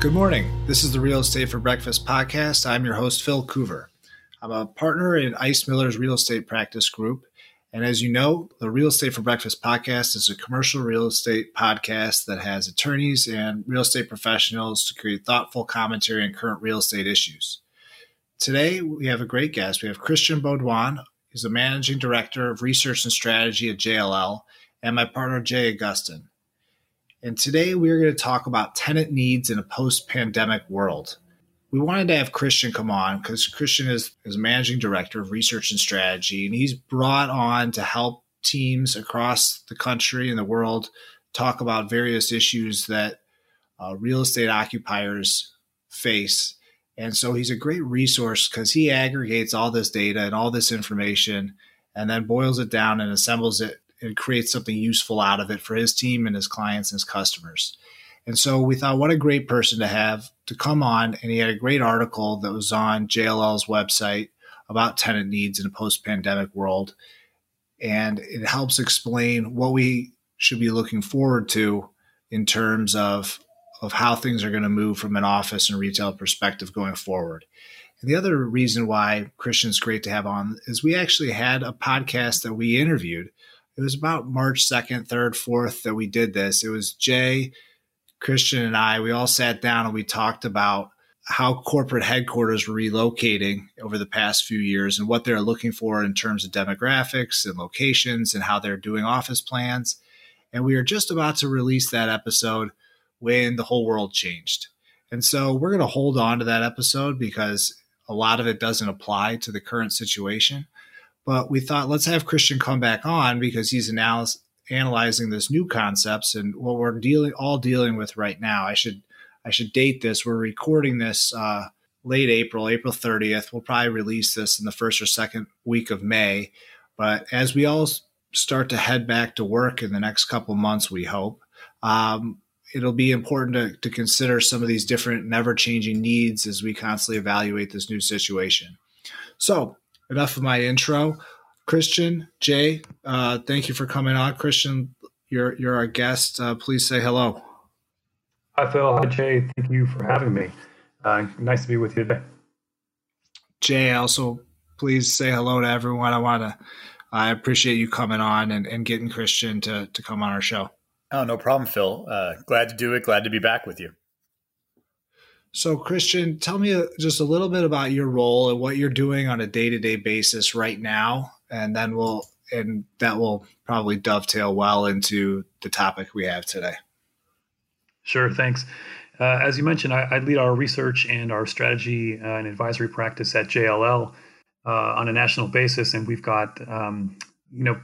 Good morning. This is the Real Estate for Breakfast podcast. I'm your host, Phil Coover. I'm a partner in Ice Miller's Real Estate Practice Group. And as you know, the Real Estate for Breakfast podcast is a commercial real estate podcast that has attorneys and real estate professionals to create thoughtful commentary on current real estate issues. Today, we have a great guest. We have Christian Beaudoin. He's the managing director of research and strategy at JLL, and my partner, Jay Augustin. And today we are going to talk about tenant needs in a post pandemic world. We wanted to have Christian come on because Christian is, is managing director of research and strategy, and he's brought on to help teams across the country and the world talk about various issues that uh, real estate occupiers face. And so he's a great resource because he aggregates all this data and all this information and then boils it down and assembles it and create something useful out of it for his team and his clients and his customers. And so we thought, what a great person to have to come on. And he had a great article that was on JLL's website about tenant needs in a post pandemic world. And it helps explain what we should be looking forward to in terms of, of how things are going to move from an office and retail perspective going forward. And the other reason why Christian's great to have on is we actually had a podcast that we interviewed it was about March 2nd, 3rd, 4th that we did this. It was Jay, Christian, and I. We all sat down and we talked about how corporate headquarters were relocating over the past few years and what they're looking for in terms of demographics and locations and how they're doing office plans. And we are just about to release that episode when the whole world changed. And so we're going to hold on to that episode because a lot of it doesn't apply to the current situation. But we thought let's have Christian come back on because he's analyzing this new concepts and what we're dealing all dealing with right now. I should I should date this. We're recording this uh, late April, April 30th. We'll probably release this in the first or second week of May. But as we all start to head back to work in the next couple months, we hope. Um, it'll be important to, to consider some of these different never changing needs as we constantly evaluate this new situation. So, enough of my intro. Christian, Jay, uh, thank you for coming on. Christian, you're you're our guest. Uh, please say hello. Hi, Phil. Hi, Jay. Thank you for having me. Uh, nice to be with you today. Jay, also please say hello to everyone. I want to. I appreciate you coming on and, and getting Christian to to come on our show. Oh, no problem, Phil. Uh, glad to do it. Glad to be back with you. So, Christian, tell me just a little bit about your role and what you're doing on a day to day basis right now, and then we'll and that will probably dovetail well into the topic we have today. Sure, thanks. Uh, as you mentioned, I, I, lead our research and our strategy uh, and advisory practice at JLL uh, on a national basis, and we've got um, you know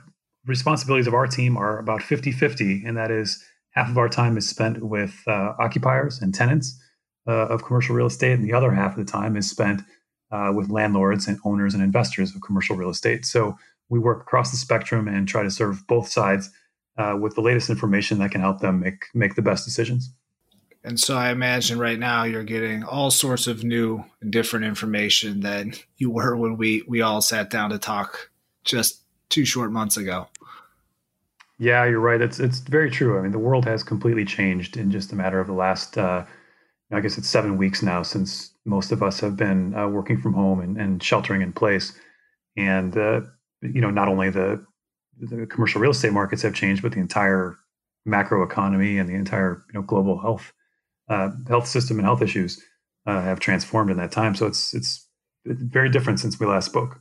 responsibilities of our team are about 50-50, and that is half of our time is spent with uh, occupiers and tenants uh, of commercial real estate, and the other half of the time is spent uh, with landlords and owners and investors of commercial real estate. So we work across the spectrum and try to serve both sides uh, with the latest information that can help them make make the best decisions. And so I imagine right now you're getting all sorts of new and different information than you were when we we all sat down to talk just two short months ago. Yeah, you're right. It's it's very true. I mean, the world has completely changed in just a matter of the last uh, I guess it's seven weeks now since most of us have been uh, working from home and, and, sheltering in place. And uh, you know, not only the the commercial real estate markets have changed, but the entire macro economy and the entire you know global health uh, health system and health issues uh, have transformed in that time. So it's it's very different since we last spoke.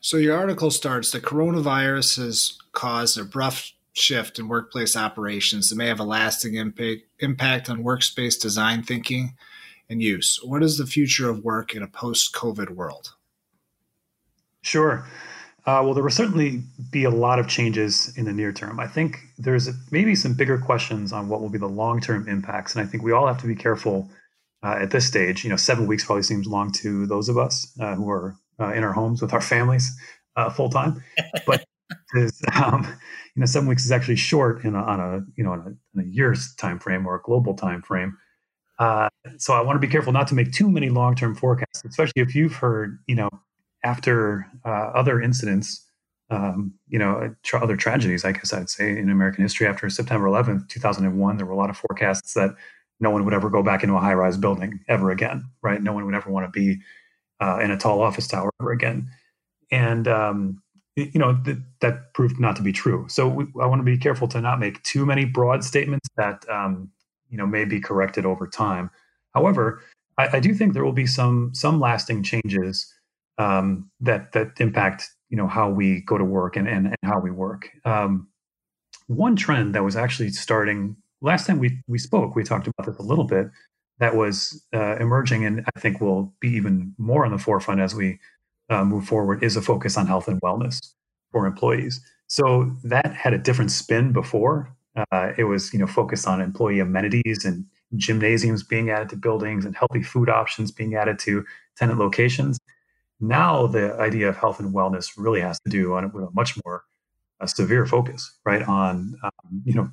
So your article starts: the coronavirus has caused a abrupt shift in workplace operations that may have a lasting impact, on workspace design thinking and use. What is the future of work in a post COVID world? Sure. Uh, well, there will certainly be a lot of changes in the near term. I think there's maybe some bigger questions on what will be the long term impacts. And I think we all have to be careful uh, at this stage. You know, seven weeks probably seems long to those of us uh, who are uh, in our homes with our families uh, full time. But is um, you know seven weeks is actually short in a, on a you know a, in a, year's time frame or a global time frame. Uh, so I want to be careful not to make too many long term forecasts, especially if you've heard you know after uh, other incidents, um, you know tra- other tragedies. I guess I'd say in American history after September 11th, 2001, there were a lot of forecasts that no one would ever go back into a high rise building ever again, right? No one would ever want to be uh, in a tall office tower ever again. And, um, you know, th- that proved not to be true. So we, I want to be careful to not make too many broad statements that, um, you know, may be corrected over time. However, I, I do think there will be some some lasting changes um, that that impact you know how we go to work and and, and how we work. Um, one trend that was actually starting last time we we spoke, we talked about this a little bit. That was uh, emerging, and I think will be even more on the forefront as we uh, move forward. Is a focus on health and wellness for employees. So that had a different spin before. Uh, it was you know focused on employee amenities and gymnasiums being added to buildings and healthy food options being added to tenant locations. Now the idea of health and wellness really has to do on it with a much more uh, severe focus, right, on um, you know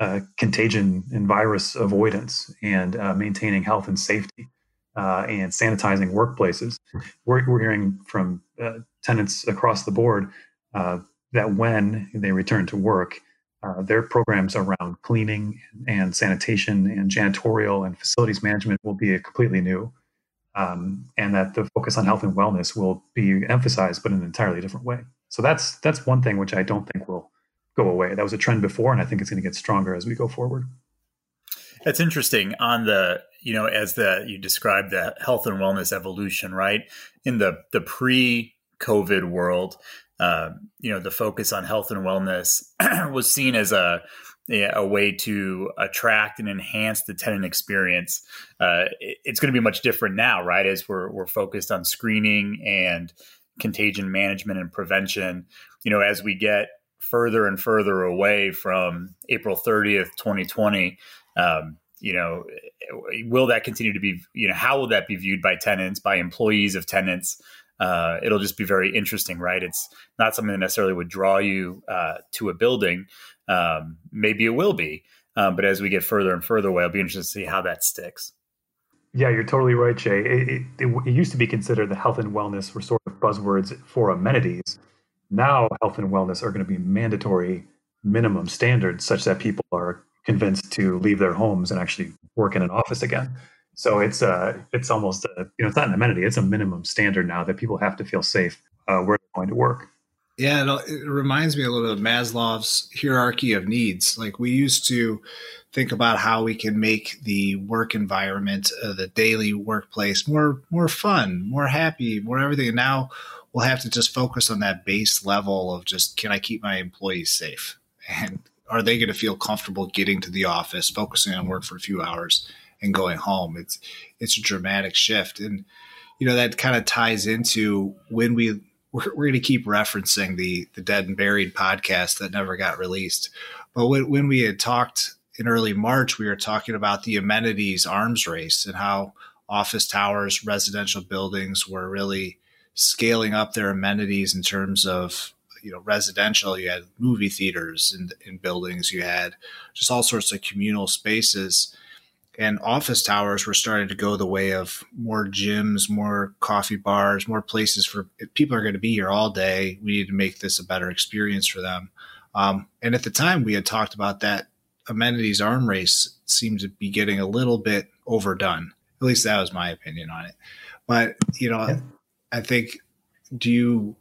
uh, contagion and virus avoidance and uh, maintaining health and safety uh, and sanitizing workplaces. We're, we're hearing from uh, tenants across the board uh, that when they return to work, uh, their programs around cleaning and sanitation and janitorial and facilities management will be completely new. Um, and that the focus on health and wellness will be emphasized, but in an entirely different way. So that's that's one thing which I don't think will go away. That was a trend before, and I think it's going to get stronger as we go forward. That's interesting. On the you know, as the you described the health and wellness evolution, right? In the the pre COVID world, uh, you know, the focus on health and wellness was seen as a a way to attract and enhance the tenant experience. Uh, it's going to be much different now, right? As we're we're focused on screening and contagion management and prevention. You know, as we get further and further away from April 30th, 2020, um, you know, will that continue to be, you know, how will that be viewed by tenants, by employees of tenants? Uh, it'll just be very interesting, right? It's not something that necessarily would draw you uh, to a building. Um, maybe it will be, um, but as we get further and further away, I'll be interested to see how that sticks. Yeah, you're totally right, Jay. It, it, it, it used to be considered the health and wellness were sort of buzzwords for amenities. Now, health and wellness are going to be mandatory minimum standards such that people are convinced to leave their homes and actually work in an office again. So it's uh it's almost a you know it's not an amenity; it's a minimum standard now that people have to feel safe uh, where they're going to work. Yeah, it, it reminds me a little bit of Maslow's hierarchy of needs. Like we used to think about how we can make the work environment, uh, the daily workplace, more more fun, more happy, more everything. And now we'll have to just focus on that base level of just can I keep my employees safe and are they going to feel comfortable getting to the office, focusing on work for a few hours, and going home. It's it's a dramatic shift, and you know that kind of ties into when we we're, we're going to keep referencing the the Dead and Buried podcast that never got released. But when, when we had talked in early March, we were talking about the amenities arms race and how office towers, residential buildings were really scaling up their amenities in terms of you know residential you had movie theaters in, in buildings you had just all sorts of communal spaces and office towers were starting to go the way of more gyms, more coffee bars, more places for people are going to be here all day. We need to make this a better experience for them. Um, and at the time, we had talked about that amenities arm race seemed to be getting a little bit overdone. At least that was my opinion on it. But you know, yeah. I think do you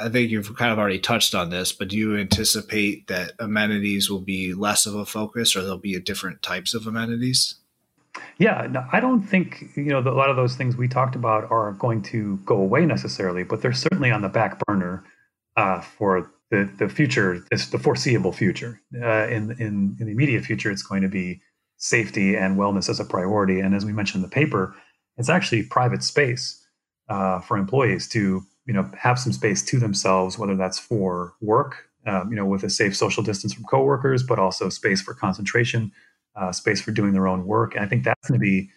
I think you've kind of already touched on this, but do you anticipate that amenities will be less of a focus or there'll be different types of amenities? Yeah, no, I don't think, you know, a lot of those things we talked about are going to go away necessarily, but they're certainly on the back burner uh, for the, the future, this, the foreseeable future. Uh, in, in, in the immediate future, it's going to be safety and wellness as a priority. And as we mentioned in the paper, it's actually private space uh, for employees to you know have some space to themselves, whether that's for work, um, you know, with a safe social distance from coworkers, but also space for concentration, uh, space for doing their own work. And I think that's going to be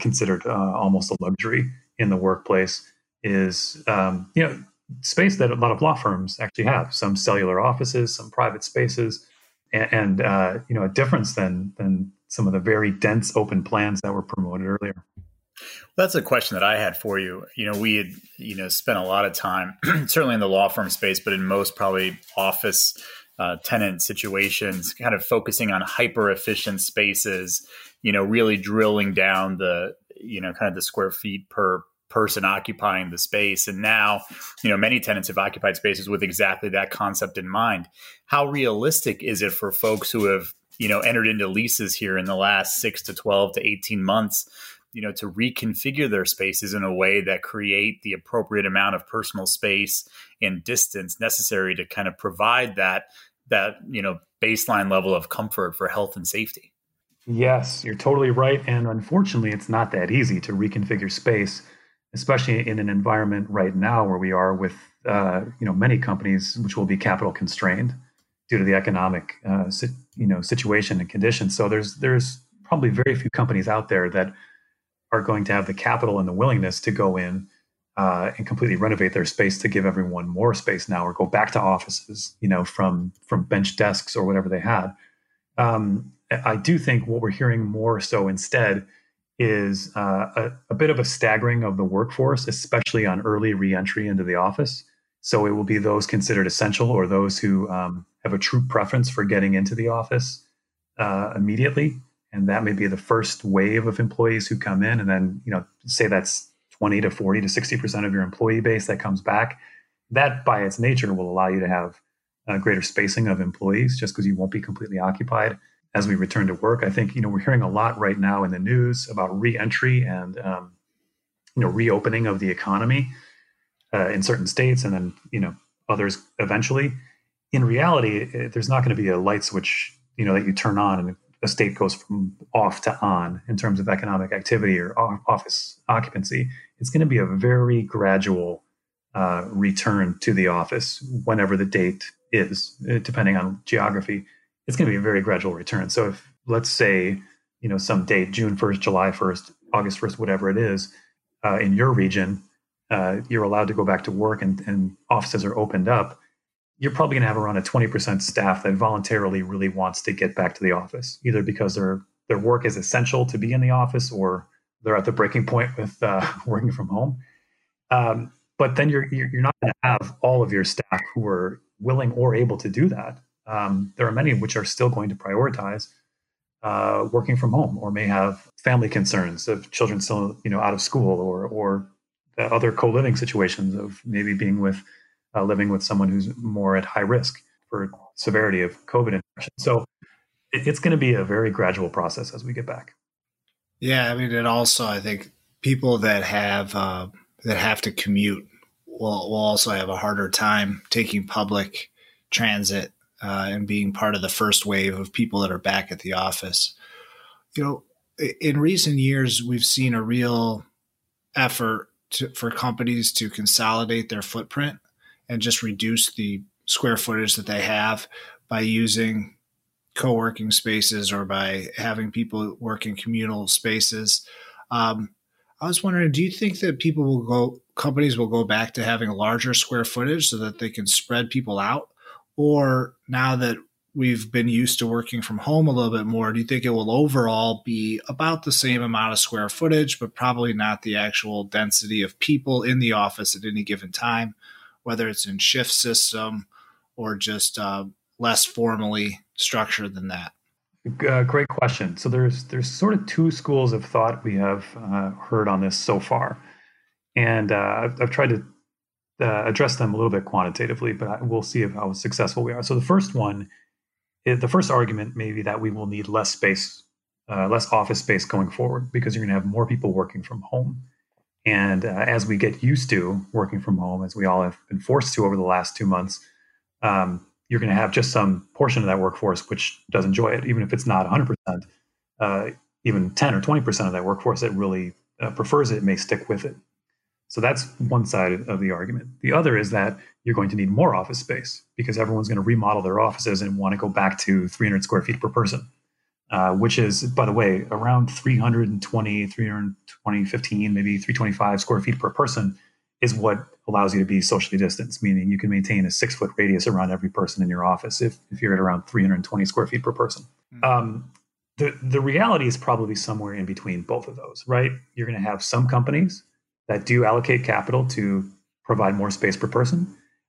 considered uh, almost a luxury in the workplace. Is um, you know space that a lot of law firms actually have some cellular offices, some private spaces, and, and uh, you know a difference than than some of the very dense open plans that were promoted earlier. That's a question that I had for you. You know, we had, you know, spent a lot of time, certainly in the law firm space, but in most probably office uh, tenant situations, kind of focusing on hyper efficient spaces, you know, really drilling down the, you know, kind of the square feet per person occupying the space. And now, you know, many tenants have occupied spaces with exactly that concept in mind. How realistic is it for folks who have, you know, entered into leases here in the last six to 12 to 18 months, you know, to reconfigure their spaces in a way that create the appropriate amount of personal space and distance necessary to kind of provide that, that, you know, baseline level of comfort for health and safety? Yes, you're totally right. And unfortunately, it's not that easy to reconfigure space especially in an environment right now where we are with uh, you know many companies which will be capital constrained due to the economic uh, you know situation and conditions. So there's there's probably very few companies out there that are going to have the capital and the willingness to go in uh, and completely renovate their space to give everyone more space now or go back to offices you know from from bench desks or whatever they had. Um, I do think what we're hearing more so instead is uh, a, a, bit of a staggering of the workforce, especially on early reentry into the office. So it will be those considered essential or those who um, have a true preference for getting into the office uh, immediately. And that may be the first wave of employees who come in. And then, you know, say that's 20 to 40 to 60% of your employee base that comes back. That by its nature will allow you to have a greater spacing of employees just because you won't be completely occupied as we return to work. I think you know we're hearing a lot right now in the news about reentry and um, you know reopening of the economy uh, in certain states, and then you know others eventually. In reality, it, there's not going to be a light switch you know that you turn on and a state goes from off to on in terms of economic activity or office occupancy. It's going to be a very gradual uh, return to the office whenever the date is, uh, depending on geography it's going to be a very gradual return. So if let's say, you know, some date, June 1st, July 1st, August 1st, whatever it is, uh, in your region, uh, you're allowed to go back to work and, and offices are opened up, you're probably going to have around a 20% staff that voluntarily really wants to get back to the office, either because their their work is essential to be in the office or they're at the breaking point with uh, working from home. Um, but then you're you're not going to have all of your staff who are willing or able to do that um, there are many which are still going to prioritize uh, working from home or may have family concerns of children still you know out of school or or other co-living situations of maybe being with uh, living with someone who's more at high risk for severity of COVID infection. So it, it's going to be a very gradual process as we get back. Yeah, I mean, and also I think people that have uh, that have to commute will will also have a harder time taking public transit uh, and being part of the first wave of people that are back at the office. You know, in recent years, we've seen a real effort to, for companies to consolidate their footprint and just reduce the square footage that they have by using co-working spaces or by having people work in communal spaces. Um, I was wondering, do you think that people will go, companies will go back to having larger square footage so that they can spread people out? Or now that we've been used to working from home a little bit more, do you think it will overall be about the same amount of square footage, but probably not the actual density of people in the office at any given time, whether it's in shift system or just uh, less formally structured than that? Uh, great question. So there's there's sort of two schools of thought we have uh, heard on this so far, and uh, I've, I've, tried to uh, address them a little bit quantitatively, but we'll see if how successful we are. So the first one, the first argument may be that we will need less space, uh, less office space going forward because you're going to have more people working from home. And uh, as we get used to working from home, as we all have been forced to over the last two months, um, you're going to have just some portion of that workforce which does enjoy it, even if it's not 100%. Uh, even 10 or 20% of that workforce that really uh, prefers it may stick with it. So that's one side of the argument. The other is that you're going to need more office space because everyone's going to remodel their offices and want to go back to 300 square feet per person, uh, which is, by the way, around 320, 320, 15, maybe 325 square feet per person is what allows you to be socially distanced, meaning you can maintain a six foot radius around every person in your office if, if you're at around 320 square feet per person. Mm-hmm. Um, the, the reality is probably somewhere in between both of those, right? You're going to have some companies that do allocate capital to provide more space per person,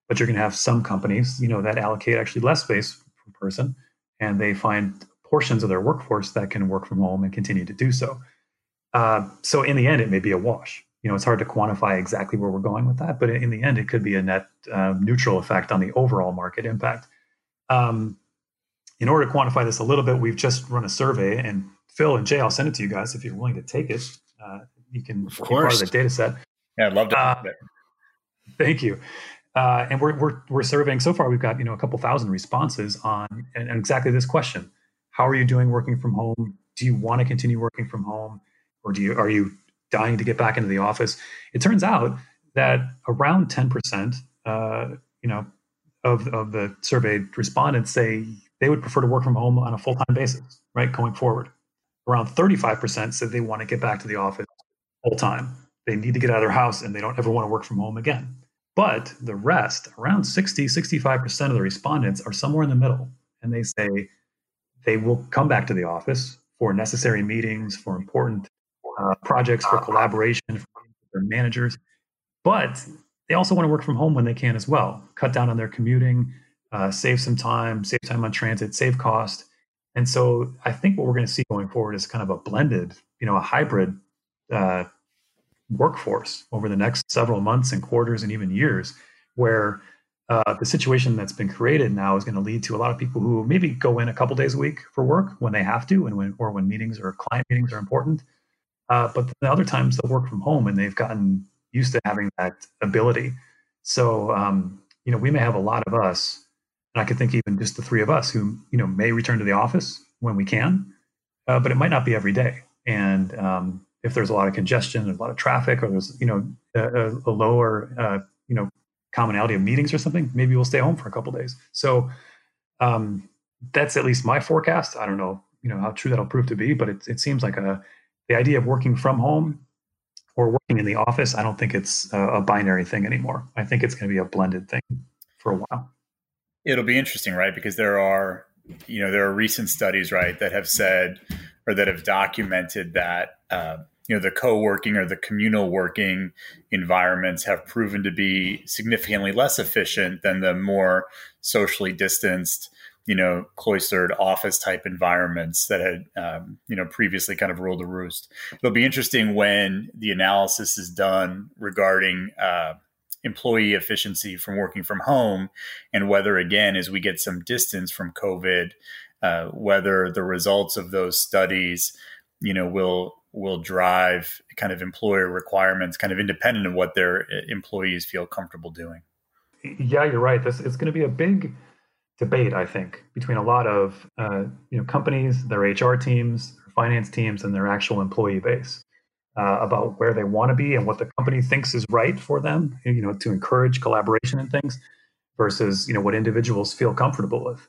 but you're going to have some companies, you know, that allocate actually less space per person, and they find portions of their workforce that can work from home and continue to do so. Uh, so in the end, it may be a wash. You know, it's hard to quantify exactly where we're going with that, but in the end, it could be a net uh, neutral effect on the overall market impact. Um, in order to quantify this a little bit, we've just run a survey, and Phil and Jay, I'll send it to you guys if you're willing to take it. Uh, you can of course. part of the data set. Yeah, I'd love to. Uh, thank you. Uh, and we're, we're, we're surveying so far. We've got you know a couple thousand responses on and, and exactly this question: How are you doing working from home? Do you want to continue working from home, or do you are you dying to get back into the office? It turns out that around ten percent, uh, you know, of of the surveyed respondents say they would prefer to work from home on a full time basis, right, going forward. Around thirty five percent said they want to get back to the office full time. They need to get out of their house and they don't ever want to work from home again. But the rest, around 60, 65% of the respondents are somewhere in the middle. And they say they will come back to the office for necessary meetings, for important uh, projects, for collaboration, for their managers. But they also want to work from home when they can as well, cut down on their commuting, uh, save some time, save time on transit, save cost. And so I think what we're going to see going forward is kind of a blended, you know, a hybrid uh, workforce over the next several months and quarters and even years, where uh, the situation that's been created now is going to lead to a lot of people who maybe go in a couple days a week for work when they have to, and when or when meetings or client meetings are important. Uh, but the other times they'll work from home, and they've gotten used to having that ability. So um, you know, we may have a lot of us, and I could think even just the three of us who you know may return to the office when we can, uh, but it might not be every day. And um, if there's a lot of congestion and a lot of traffic, or there's you know a, a lower uh, commonality of meetings or something, maybe we'll stay home for a couple days. So um, that's at least my forecast. I don't know you know how true that'll prove to be, but it, it seems like a the idea of working from home or working in the office. I don't think it's a, a binary thing anymore. I think it's going to be a blended thing for a while. It'll be interesting, right? Because there are you know there are recent studies right that have said or that have documented that uh, you know the co-working or the communal working environments have proven to be significantly less efficient than the more socially distanced you know cloistered office type environments that had um, you know previously kind of ruled the roost. It'll be interesting when the analysis is done regarding uh, employee efficiency from working from home and whether again as we get some distance from covid uh, whether the results of those studies you know will will drive kind of employer requirements kind of independent of what their uh, employees feel comfortable doing. Yeah you're right. This it's going to be a big debate i think between a lot of uh, you know companies their hr teams their finance teams and their actual employee base uh, about where they want to be and what the company thinks is right for them you know to encourage collaboration and things versus you know what individuals feel comfortable with.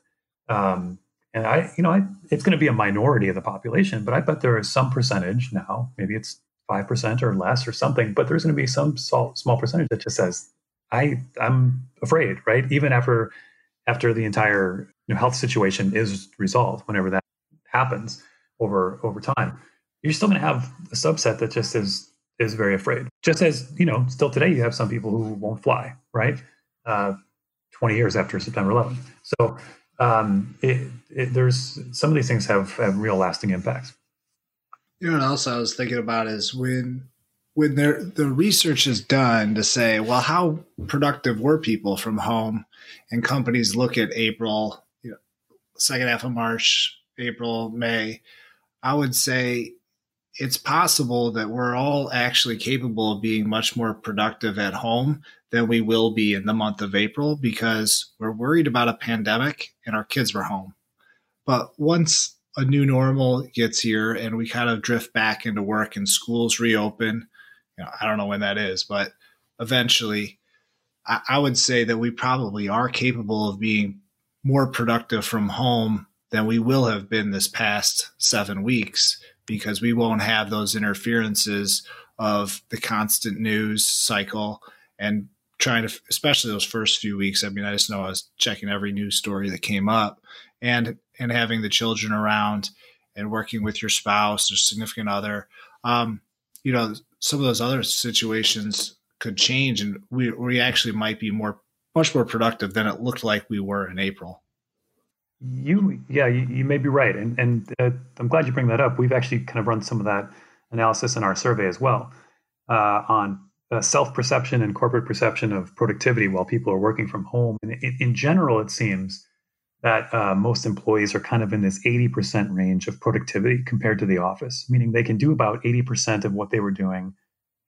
Um, and I, you know, I, it's going to be a minority of the population, but I bet there is some percentage now, maybe it's 5% or less or something, but there's going to be some small, small percentage that just says, I, I'm afraid, right? Even after, after the entire you know, health situation is resolved, whenever that happens over, over time, you're still going to have a subset that just is, is very afraid. Just as, you know, still today, you have some people who won't fly, right? Uh, 20 years after September 11th. So um, it, it, there's some of these things have, have real lasting impacts. You know what else I was thinking about is when when there the research is done to say, well, how productive were people from home, and companies look at April, you know, second half of March, April, May. I would say it's possible that we're all actually capable of being much more productive at home than we will be in the month of April because we're worried about a pandemic and our kids were home. But once a new normal gets here and we kind of drift back into work and schools reopen, you know, I don't know when that is, but eventually, I, I would say that we probably are capable of being more productive from home than we will have been this past seven weeks because we won't have those interferences of the constant news cycle and trying to especially those first few weeks. I mean i just know i was checking every news story that came up and and having the children around and working with your spouse or significant other. Um, you know some of those other situations could change and we we actually might be more much more productive than it looked like we were in april You, yeah, you, you may be right, and and uh, I'm glad you bring that up. We've actually kind of run some of that analysis in our survey as well uh, on uh, self perception and corporate perception of productivity while people are working from home. And in, in general, it seems that uh, most employees are kind of in this 80% range of productivity compared to the office, meaning they can do about 80% of what they were doing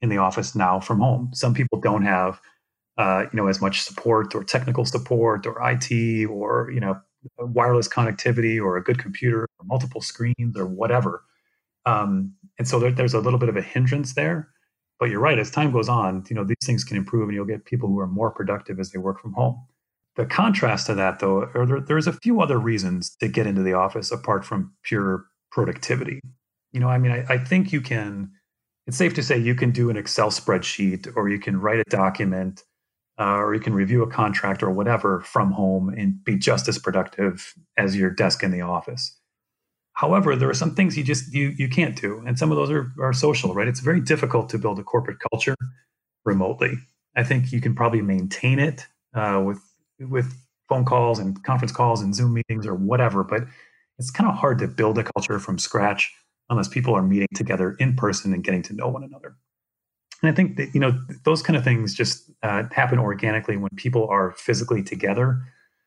in the office now from home. Some people don't have, uh, you know, as much support or technical support or IT or you know wireless connectivity or a good computer or multiple screens or whatever. Um, and so there, there's a little bit of a hindrance there. But you're right. As time goes on, you know these things can improve, and you'll get people who are more productive as they work from home. The contrast to that, though, there, there's a few other reasons to get into the office apart from pure productivity. You know, I mean, I, I think you can. It's safe to say you can do an Excel spreadsheet, or you can write a document, uh, or you can review a contract or whatever from home and be just as productive as your desk in the office. However, there are some things you just you you can't do, and some of those are, are social, right? It's very difficult to build a corporate culture remotely. I think you can probably maintain it uh, with with phone calls and conference calls and Zoom meetings or whatever, but it's kind of hard to build a culture from scratch unless people are meeting together in person and getting to know one another. And I think that you know those kind of things just uh, happen organically when people are physically together,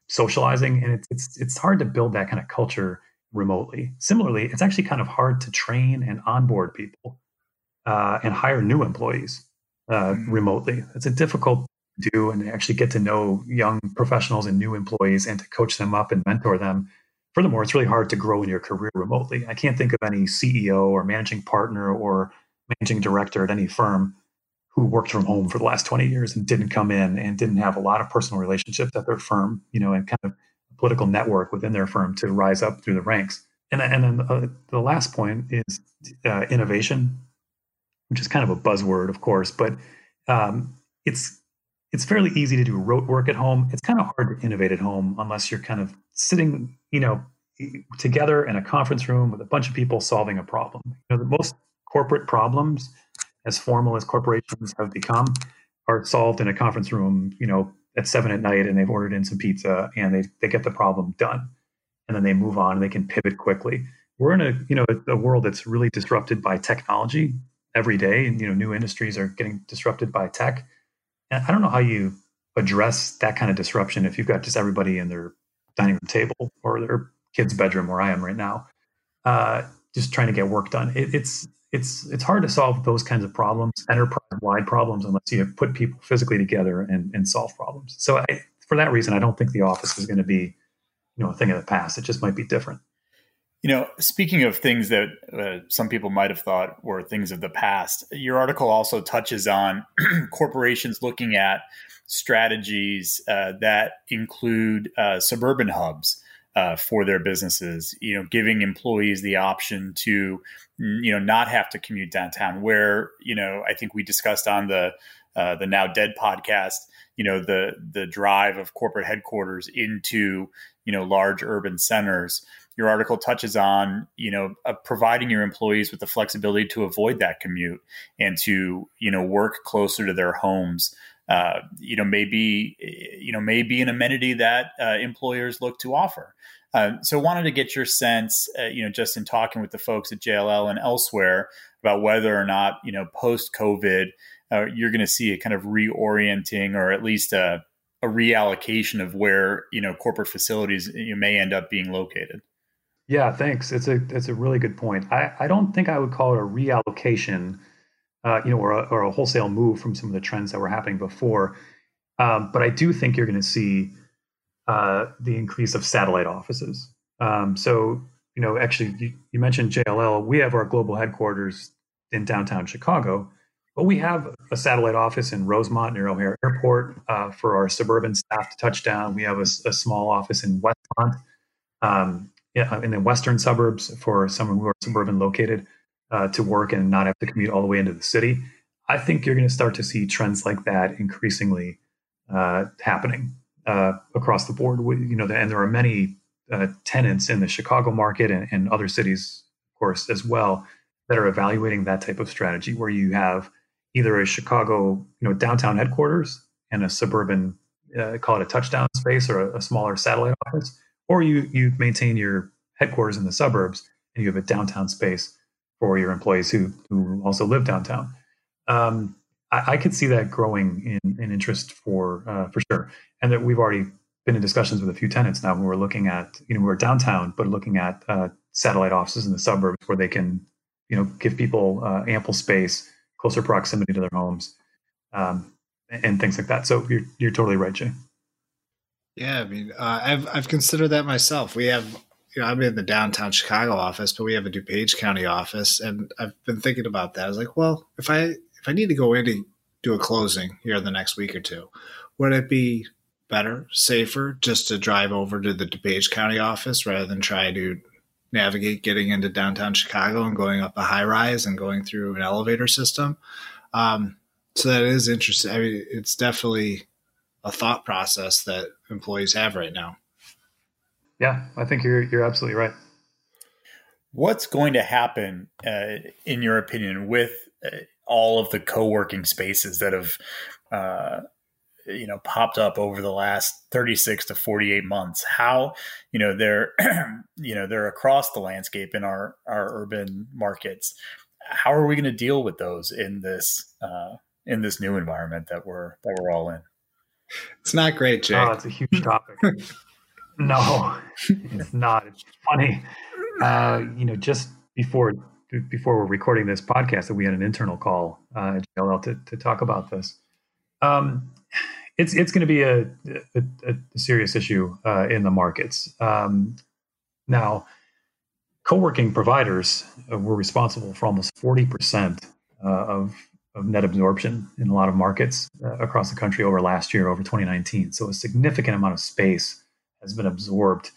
socializing, and it's it's it's hard to build that kind of culture remotely. Similarly, it's actually kind of hard to train and onboard people uh, and hire new employees uh, mm-hmm. remotely. It's a difficult to do and actually get to know young professionals and new employees and to coach them up and mentor them. Furthermore, it's really hard to grow in your career remotely. I can't think of any CEO or managing partner or managing director at any firm who worked from home for the last 20 years and didn't come in and didn't have a lot of personal relationships at their firm, you know, and kind of political network within their firm to rise up through the ranks. And, and then uh, the last point is uh, innovation, which is kind of a buzzword, of course, but um, it's it's fairly easy to do rote work at home. It's kind of hard to innovate at home unless you're kind of sitting, you know, together in a conference room with a bunch of people solving a problem. You know, the most corporate problems, as formal as corporations have become, are solved in a conference room, you know, at seven at night and they've ordered in some pizza and they, they get the problem done. And then they move on and they can pivot quickly. We're in a you know a, world that's really disrupted by technology every day and you know new industries are getting disrupted by tech. And i don't know how you address that kind of disruption if you've got just everybody in their dining room table or their kid's bedroom where i am right now. Uh, just trying to get work done. It, it's it's it's hard to solve those kinds of problems, enterprise wide problems, unless you put people physically together and, and solve problems. So I, for that reason, I don't think the office is going to be, you know, a thing of the past. It just might be different. You know, speaking of things that uh, some people might have thought were things of the past, your article also touches on corporations looking at strategies uh, that include uh, suburban hubs uh, for their businesses. You know, giving employees the option to you know not have to commute downtown. Where you know I think we discussed on the uh, the now dead podcast. You know the the drive of corporate headquarters into you know large urban centers. Your article touches on you know uh, providing your employees with the flexibility to avoid that commute and to you know work closer to their homes uh, you know, maybe you know, maybe an amenity that uh, employers look to offer. Uh, so, wanted to get your sense, uh, you know, just in talking with the folks at JLL and elsewhere about whether or not, you know, post COVID, uh, you're going to see a kind of reorienting or at least a, a reallocation of where you know corporate facilities you may end up being located. Yeah, thanks. It's a it's a really good point. I, I don't think I would call it a reallocation uh, you know, or a, or a, wholesale move from some of the trends that were happening before. Um, but I do think you're going to see uh, the increase of satellite offices. Um, so, you know, actually, you, you, mentioned JLL. We have our global headquarters in downtown Chicago, but we have a satellite office in Rosemont near O'Hare Airport uh, for our suburban staff to touch down. We have a, a small office in Westmont, um, in the western suburbs for someone who are suburban located uh, to work and not have to commute all the way into the city. I think you're going to start to see trends like that increasingly uh, happening uh, across the board. You know, and there are many uh, tenants in the Chicago market and, and, other cities, of course, as well, that are evaluating that type of strategy, where you have either a Chicago, you know, downtown headquarters and a suburban, uh, call it a touchdown space or a, a smaller satellite office, or you you maintain your headquarters in the suburbs and you have a downtown space for your employees who who also live downtown. Um, I, I, could see that growing in, in interest for uh, for sure, and that we've already been in discussions with a few tenants now. When we're looking at you know we're downtown, but looking at uh, satellite offices in the suburbs where they can you know give people uh, ample space, closer proximity to their homes, um, and things like that. So you're you're totally right, Jay. Yeah, I mean, uh, I've I've considered that myself. We have, you know, I'm in the downtown Chicago office, but we have a DuPage County office, and I've been thinking about that. I was like, well, if I if I need to go in to do a closing here in the next week or two, would it be better, safer, just to drive over to the DuPage County office rather than try to navigate getting into downtown Chicago and going up a high rise and going through an elevator system? Um, so that is interesting. I mean, it's definitely a thought process that employees have right now. Yeah, I think you're you're absolutely right. What's going to happen, uh, in your opinion, with uh, all of the co-working spaces that have, uh, you know, popped up over the last 36 to 48 months? How, you know, they're, you know, they're across the landscape in our our urban markets. How are we going to deal with those in this uh, in this new environment that we're that we're all in? It's not great, Jay. Oh, it's a huge topic. no, it's not. It's funny. Uh, you know, just before before we're recording this podcast, that we had an internal call uh, at JLL to, to talk about this. Um, it's it's going to be a, a, a, serious issue uh, in the markets. Um, now, co-working providers uh, were responsible for almost forty percent uh, of of net absorption in a lot of markets uh, across the country over last year, over 2019. So a significant amount of space has been absorbed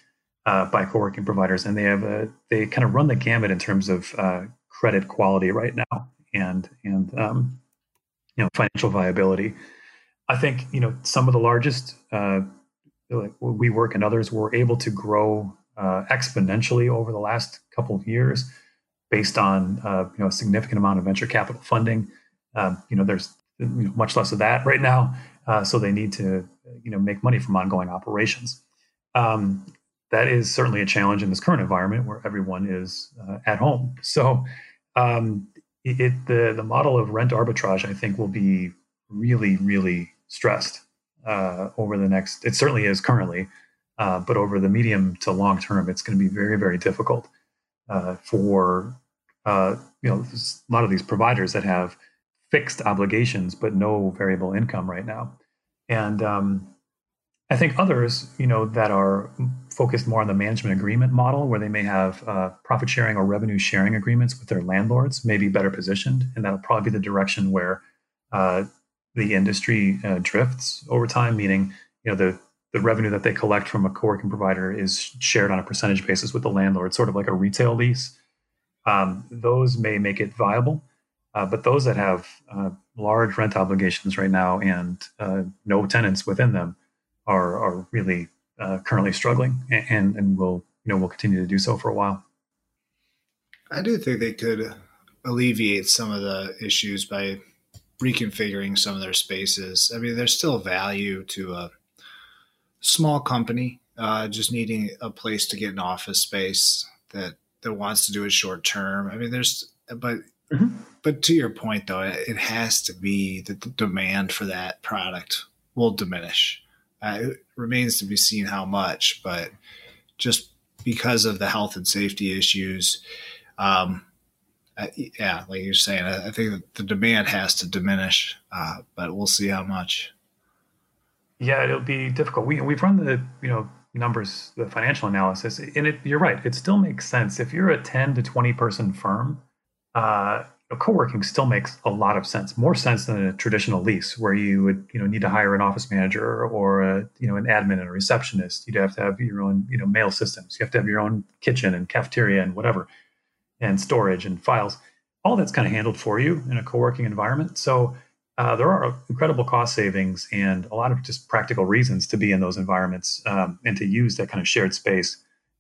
uh, by co-working providers, and they have a they kind of run the gamut in terms of uh, credit quality right now and and um, you know financial viability. I think you know some of the largest uh, like WeWork and others were able to grow uh, exponentially over the last couple of years based on uh, you know a significant amount of venture capital funding um, you know, there's you know, much less of that right now, uh, so they need to you know make money from ongoing operations. Um, that is certainly a challenge in this current environment where everyone is uh, at home. So um, it, the the model of rent arbitrage, I think, will be really really stressed uh, over the next. It certainly is currently, uh, but over the medium to long term, it's going to be very very difficult uh, for uh, you know a lot of these providers that have fixed obligations but no variable income right now and um, i think others you know that are focused more on the management agreement model where they may have uh, profit sharing or revenue sharing agreements with their landlords may be better positioned and that'll probably be the direction where uh, the industry uh, drifts over time meaning you know the the revenue that they collect from a co-working provider is shared on a percentage basis with the landlord sort of like a retail lease. Um, those may make it viable uh, but those that have uh, large rent obligations right now and uh, no tenants within them are are really uh, currently struggling, and and will you know will continue to do so for a while. I do think they could alleviate some of the issues by reconfiguring some of their spaces. I mean, there's still value to a small company uh, just needing a place to get an office space that that wants to do it short term. I mean, there's but Mm-hmm. But to your point, though, it has to be that the demand for that product will diminish. Uh, it remains to be seen how much, but just because of the health and safety issues, um, uh, yeah, like you're saying, I, I think the demand has to diminish, uh, but we'll see how much. Yeah, it'll be difficult. We we've run the you know numbers, the financial analysis, and it, you're right. It still makes sense if you're a 10 to 20 person firm uh, co-working still makes a lot of sense more sense than a traditional lease where you would you know need to hire an office manager or a you know an admin and a receptionist. You'd have to have your own you know mail systems. You have to have your own kitchen and cafeteria and whatever and storage and files. All that's kind of handled for you in a co-working environment. So uh, there are incredible cost savings and a lot of just practical reasons to be in those environments um, and to use that kind of shared space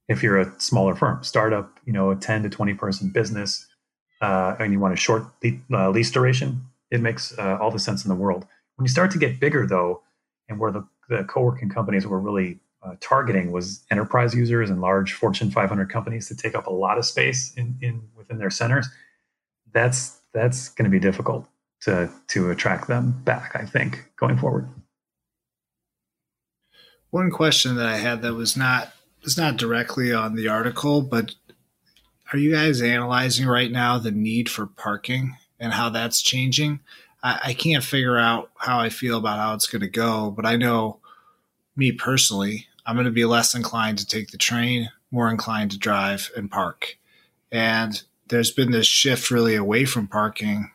if you're a smaller firm. Startup you know a 10 to 20 person business uh, and you want a short uh, lease duration, it makes uh, all the sense in the world. When you start to get bigger, though, and where the, the co-working companies were really uh, targeting was enterprise users and large Fortune 500 companies to take up a lot of space in, in within their centers. That's that's going to be difficult to to attract them back. I think going forward. One question that I had that was not was not directly on the article, but are you guys analyzing right now the need for parking and how that's changing? I, I can't figure out how I feel about how it's going to go, but I know me personally, I'm going to be less inclined to take the train, more inclined to drive and park. And there's been this shift really away from parking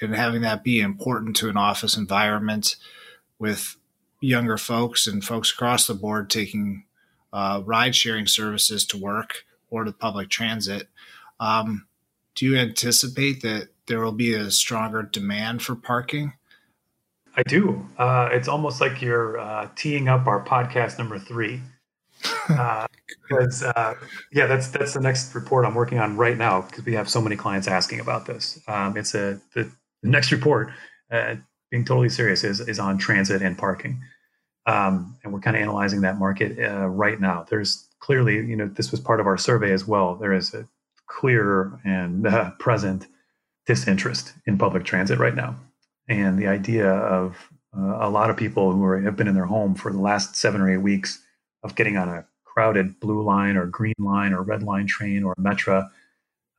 and having that be important to an office environment with younger folks and folks across the board taking uh, ride sharing services to work or to public transit. Um, do you anticipate that there will be a stronger demand for parking? I do. Uh, it's almost like you're uh, teeing up our podcast number three. Because uh, uh, yeah, that's that's the next report I'm working on right now because we have so many clients asking about this. Um, it's a the, the next report, uh, being totally serious, is is on transit and parking, um, and we're kind of analyzing that market uh, right now. There's clearly, you know, this was part of our survey as well. There is a clear and present disinterest in public transit right now. And the idea of uh, a lot of people who are, have been in their home for the last seven or eight weeks of getting on a crowded blue line or green line or red line train or Metra.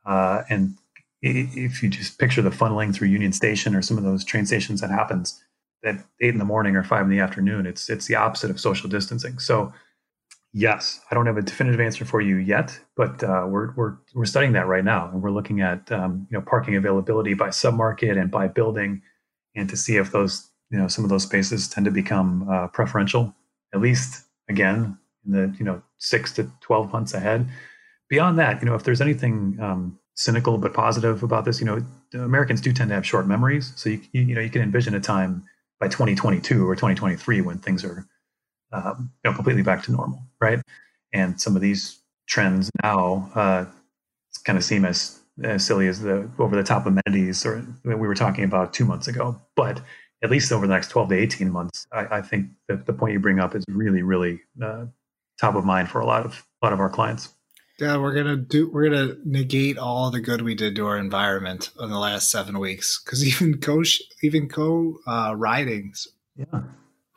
Uh, and if you just picture the funneling through Union Station or some of those train stations that happens at eight in the morning or five in the afternoon, it's it's the opposite of social distancing. So Yes, I don't have a definitive answer for you yet, but uh, we're we're we're studying that right now, and we're looking at um, you know parking availability by submarket and by building, and to see if those you know some of those spaces tend to become uh, preferential, at least again in the you know six to twelve months ahead. Beyond that, you know if there's anything um, cynical but positive about this, you know Americans do tend to have short memories, so you you know you can envision a time by 2022 or 2023 when things are um, you know, completely back to normal, right? And some of these trends now uh, kind of seem as, as silly as the over the top amenities or we were talking about two months ago. But at least over the next 12 to 18 months, I, I think that the point you bring up is really, really uh, top of mind for a lot of a lot of our clients. Yeah, we're gonna do. We're gonna negate all the good we did to our environment in the last seven weeks. Because even co even co uh, ridings, yeah,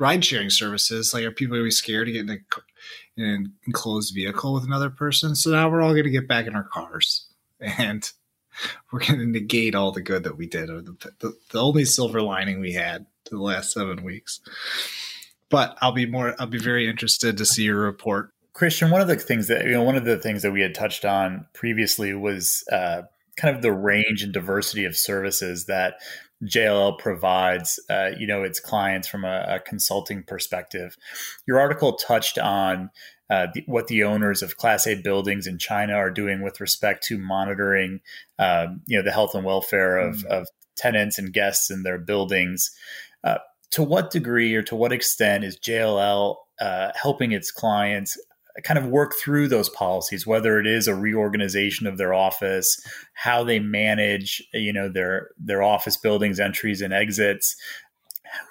ride sharing services, like are people be scared to get in, a, in an enclosed vehicle with another person? So now we're all going to get back in our cars and we're going to negate all the good that we did, or the, the, the only silver lining we had the last seven weeks. But I'll be more, I'll be very interested to see your report. Christian, one of the things that, you know, one of the things that we had touched on previously was, uh, kind of the range and diversity of services that JLL provides, uh, you know, its clients from a, a, consulting perspective. Your article touched on uh, the, what the owners of Class A buildings in China are doing with respect to monitoring, um, you know, the health and welfare of, mm of tenants and guests in their buildings. Uh, to what degree or to what extent is JLL uh, helping its clients kind of work through those policies, whether it is a reorganization of their office, how they manage, you know, their their office buildings, entries and exits.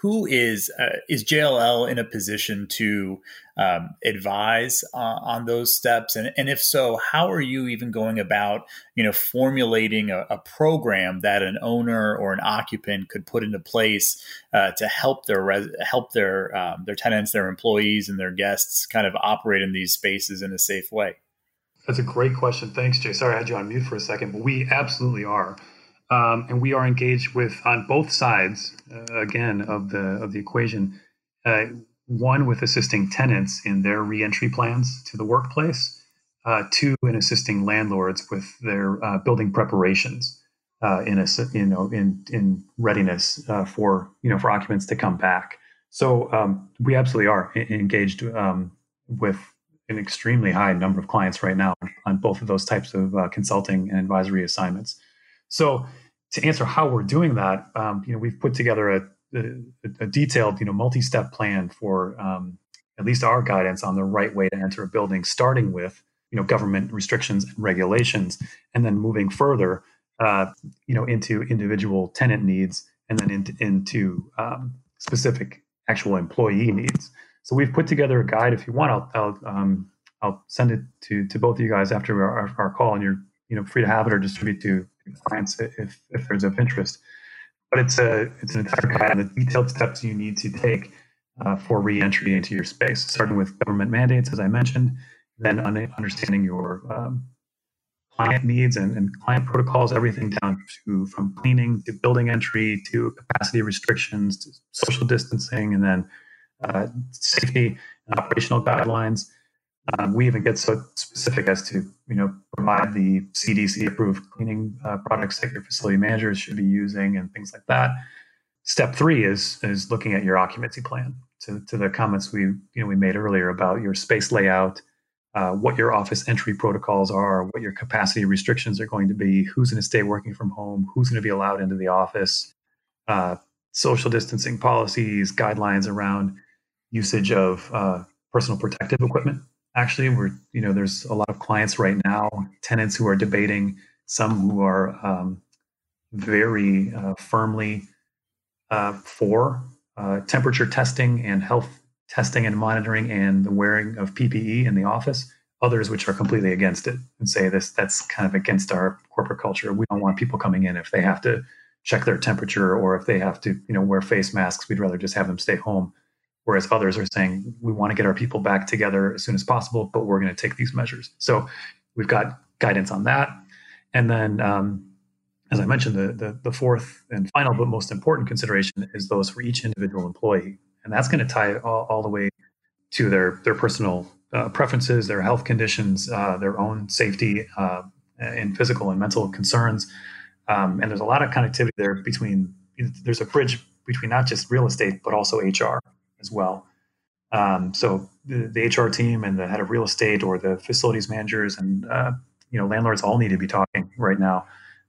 Who is uh, is JLL in a position to um, advise uh, on those steps? And, and if so, how are you even going about, you know, formulating a, a program that an owner or an occupant could put into place uh, to help their res- help their um, their tenants, their employees, and their guests kind of operate in these spaces in a safe way? That's a great question. Thanks, Jay. Sorry, I had you on mute for a second, but we absolutely are. Um, and we are engaged with on both sides uh, again of the of the equation. Uh, one with assisting tenants in their reentry plans to the workplace, uh, two in assisting landlords with their uh, building preparations uh, in a you know in in readiness uh, for you know for occupants to come back. So um, we absolutely are engaged um, with an extremely high number of clients right now on both of those types of uh, consulting and advisory assignments. So to answer how we're doing that, um, you know, we've put together a a, a detailed, you know, multi-step plan for um, at least our guidance on the right way to enter a building, starting with you know government restrictions and regulations, and then moving further, uh, you know, into individual tenant needs, and then into, into um, specific actual employee needs. So we've put together a guide. If you want, I'll I'll, um, I'll send it to to both of you guys after our, our call, and you're you know free to have it or distribute to clients if if there's of interest. But it's a it's an entire guide on the detailed steps you need to take uh, for reentry into your space, starting with government mandates, as I mentioned, then understanding your um, client needs and, and, client protocols, everything down to from cleaning to building entry to capacity restrictions to social distancing, and then uh, safety and operational guidelines. Um, we even get so specific as to you know provide the CDC approved cleaning uh, products that your facility managers should be using and things like that. Step three is is looking at your occupancy plan. To, to the comments we you know we made earlier about your space layout, uh, what your office entry protocols are, what your capacity restrictions are going to be, who's going to stay working from home, who's going to be allowed into the office, uh, social distancing policies, guidelines around usage of uh, personal protective equipment. Actually, we're you know there's a lot of clients right now, tenants who are debating, some who are um, very uh, firmly uh, for uh, temperature testing and health testing and monitoring and the wearing of PPE in the office. Others which are completely against it and say this that's kind of against our corporate culture. We don't want people coming in if they have to check their temperature or if they have to you know wear face masks. We'd rather just have them stay home whereas others are saying we want to get our people back together as soon as possible, but we're going to take these measures. So we've got guidance on that, and then um, as I mentioned, the, the, the fourth and final but most important consideration is those for each individual employee, and that's going to tie all, all the way to their their personal uh, preferences, their health conditions, uh, their own safety, uh, and physical and mental concerns. Um, and there's a lot of connectivity there between. There's a bridge between not just real estate but also HR as well. Um, so the, the, HR team and the head of real estate or the facilities managers and uh, you know landlords all need to be talking right now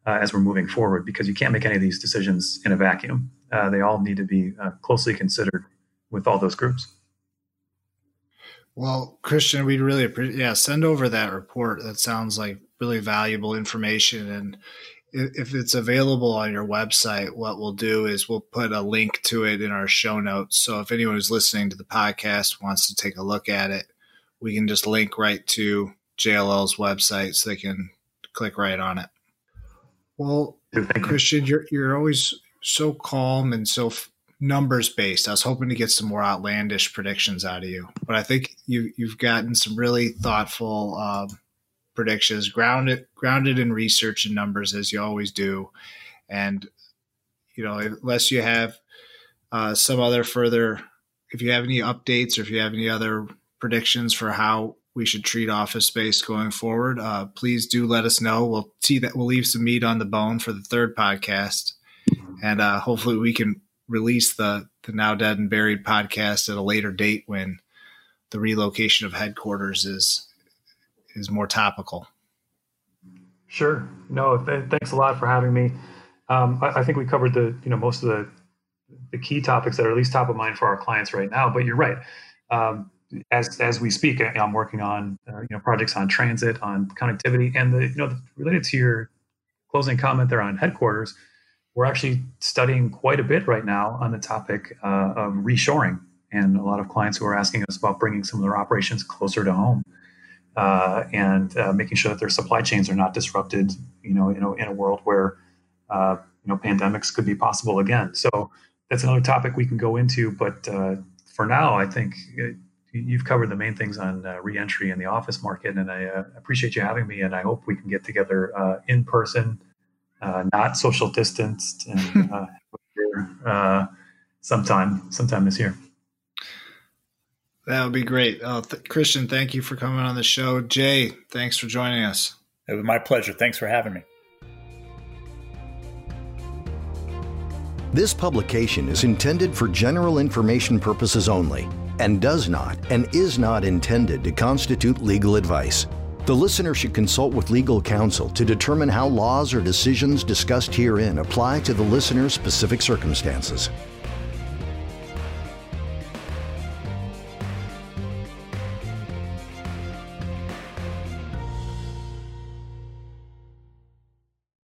uh, as we're moving forward because you can't make any of these decisions in a vacuum. Uh, they all need to be uh, closely considered with all those groups. Well, Christian, we'd really appreciate. Yeah, send over that report. That sounds like really valuable information, and if it's available on your website, what we'll do is we'll put a link to it in our show notes. So if anyone who's listening to the podcast wants to take a look at it, we can just link right to JLL's website so they can click right on it. Well, Christian, you're you're always so calm and so f- numbers based. I was hoping to get some more outlandish predictions out of you, but I think you you've gotten some really thoughtful um, predictions, grounded grounded in research and numbers as you always do, and you know unless you have uh, some other further, if you have any updates or if you have any other predictions for how we should treat office space going forward, uh, please do let us know. We'll see that we'll leave some meat on the bone for the third podcast, and uh, hopefully we can release the the now dead and buried podcast at a later date when the relocation of headquarters is is more topical. Sure. No, th- thanks a lot for having me. Um, I, I, think we covered the you know most of the the key topics that are at least top of mind for our clients right now. But you're right. Um, as as we speak, I'm working on uh, you know projects on transit, on connectivity, and the you know related to your closing comment there on headquarters. We're actually studying quite a bit right now on the topic uh, of reshoring, and a lot of clients who are asking us about bringing some of their operations closer to home uh, and uh, making sure that their supply chains are not disrupted. You know, in a, in a world where uh, you know pandemics could be possible again. So that's another topic we can go into. But uh, for now, I think it, you've covered the main things on uh, reentry in the office market, and I uh, appreciate you having me. And I hope we can get together in person, not social distanced, and sometime sometime this year. That would be great. Uh, th- Christian, thank you for coming on the show. Jay, thanks for joining us. It was my pleasure. Thanks for having me. This publication is intended for general information purposes only and does not and is not intended to constitute legal advice. The listener should consult with legal counsel to determine how laws or decisions discussed herein apply to the listener's specific circumstances.